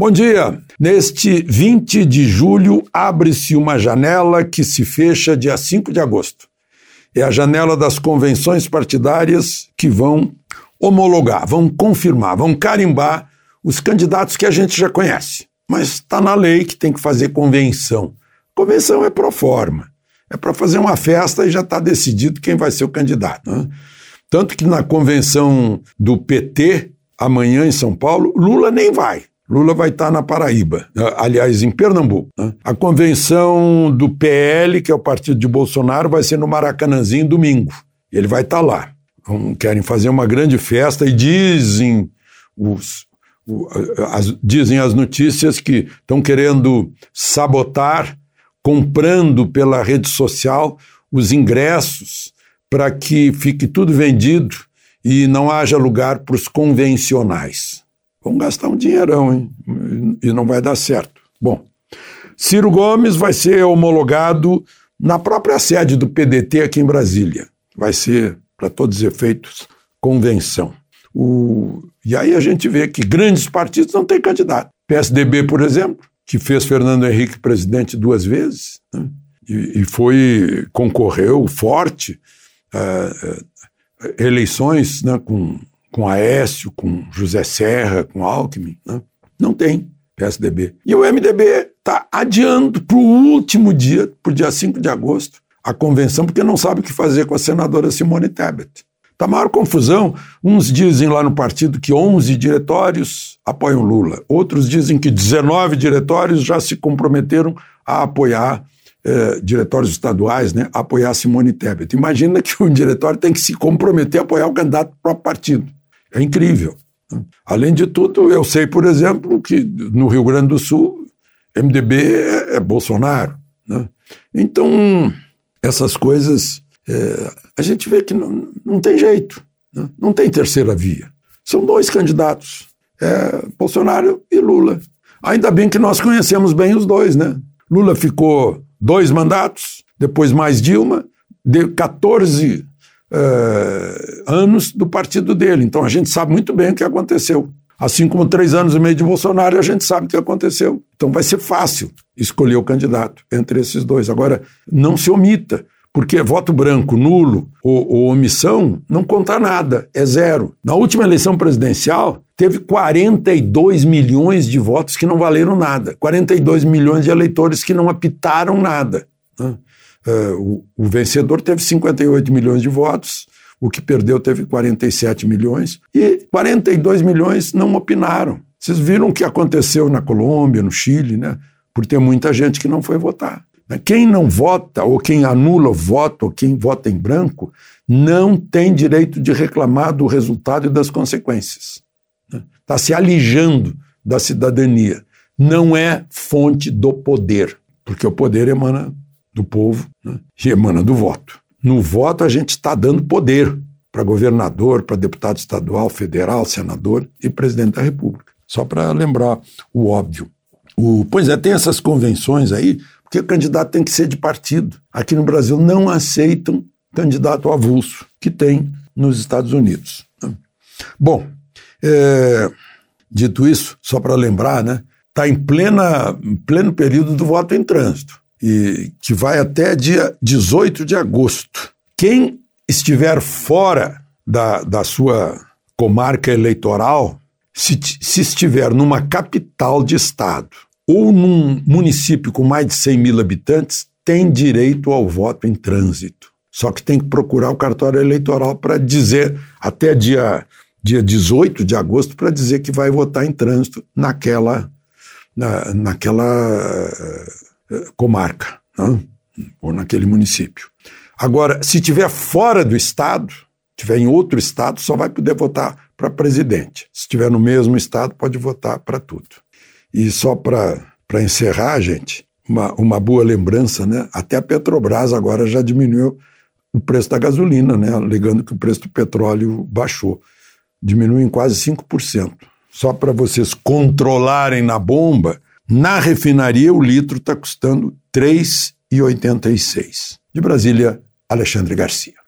Bom dia. Neste 20 de julho abre-se uma janela que se fecha dia 5 de agosto. É a janela das convenções partidárias que vão homologar, vão confirmar, vão carimbar os candidatos que a gente já conhece. Mas está na lei que tem que fazer convenção. Convenção é pro forma. É para fazer uma festa e já está decidido quem vai ser o candidato. Né? Tanto que na convenção do PT, amanhã em São Paulo, Lula nem vai. Lula vai estar na Paraíba, né? aliás, em Pernambuco. Né? A convenção do PL, que é o partido de Bolsonaro, vai ser no Maracanãzinho domingo. Ele vai estar lá. querem fazer uma grande festa e dizem os, as, dizem as notícias que estão querendo sabotar, comprando pela rede social os ingressos para que fique tudo vendido e não haja lugar para os convencionais. Vão gastar um dinheirão, hein? E não vai dar certo. Bom, Ciro Gomes vai ser homologado na própria sede do PDT aqui em Brasília. Vai ser, para todos os efeitos, convenção. O... E aí a gente vê que grandes partidos não têm candidato. PSDB, por exemplo, que fez Fernando Henrique presidente duas vezes, né? e, e, foi concorreu forte uh, eleições né, com com Aécio, com José Serra, com Alckmin. Né? Não tem PSDB. E o MDB está adiando para o último dia, para o dia 5 de agosto, a convenção, porque não sabe o que fazer com a senadora Simone Tebet. Está maior confusão. Uns dizem lá no partido que 11 diretórios apoiam Lula. Outros dizem que 19 diretórios já se comprometeram a apoiar eh, diretórios estaduais, né, a apoiar Simone Tebet. Imagina que um diretório tem que se comprometer a apoiar o candidato do próprio partido. É incrível. Além de tudo, eu sei, por exemplo, que no Rio Grande do Sul, MDB é, é Bolsonaro. Né? Então, essas coisas, é, a gente vê que não, não tem jeito, né? não tem terceira via. São dois candidatos, é Bolsonaro e Lula. Ainda bem que nós conhecemos bem os dois, né? Lula ficou dois mandatos, depois mais Dilma, de 14 uh, anos do partido dele. Então a gente sabe muito bem o que aconteceu. Assim como três anos e meio de Bolsonaro, a gente sabe o que aconteceu. Então vai ser fácil escolher o candidato entre esses dois. Agora, não se omita, porque voto branco, nulo ou, ou omissão não conta nada, é zero. Na última eleição presidencial, teve 42 milhões de votos que não valeram nada, 42 milhões de eleitores que não apitaram nada. Né? Uh, o, o, vencedor teve 58 milhões de votos, o que perdeu teve 47 milhões, e 42 milhões não opinaram. Vocês viram o que aconteceu na Colômbia, no Chile, né? Por ter muita gente que não foi votar. Quem não vota, ou quem anula o voto, ou quem vota em branco, não tem direito de reclamar do resultado e das consequências. Está né? se alijando da cidadania. Não é fonte do poder, porque o poder emana do povo né, e emana do voto. No voto, a gente está dando poder para governador, para deputado estadual, federal, senador e presidente da República. Só para lembrar o óbvio. O, pois é, tem essas convenções aí, porque o candidato tem que ser de partido. Aqui no Brasil não aceitam candidato avulso, que tem nos Estados Unidos. Né? Bom, é, dito isso, só para lembrar, né? Está em plena, pleno período do voto em trânsito e que vai até dia 18 de agosto. Quem estiver fora da, da sua comarca eleitoral, se, se estiver numa capital de estado ou num município com mais de 100 mil habitantes, tem direito ao voto em trânsito. Só que tem que procurar o cartório eleitoral para dizer, até dia, dia 18 de agosto, para dizer que vai votar em trânsito naquela, na, naquela comarca, né? ou naquele município. Agora, se tiver fora do estado, tiver em outro estado, só vai poder votar para presidente. Se estiver no mesmo estado, pode votar para tudo. E só para encerrar, gente, uma, uma boa lembrança, né? Até a Petrobras agora já diminuiu o preço da gasolina, né? Alegando que o preço do petróleo baixou. Diminuiu em quase 5%. Só para vocês controlarem na bomba, na refinaria, o litro está custando R$ 3,86. De Brasília, Alexandre Garcia.